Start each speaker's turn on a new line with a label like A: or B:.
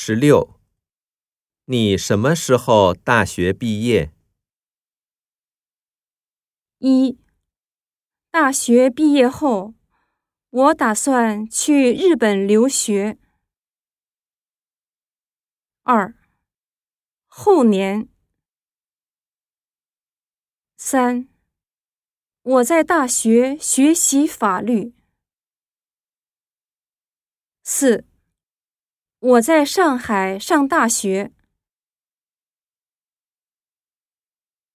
A: 十六，你什么时候大学毕业？
B: 一、大学毕业后，我打算去日本留学。二、后年。三、我在大学学习法律。四、我在上海上大学。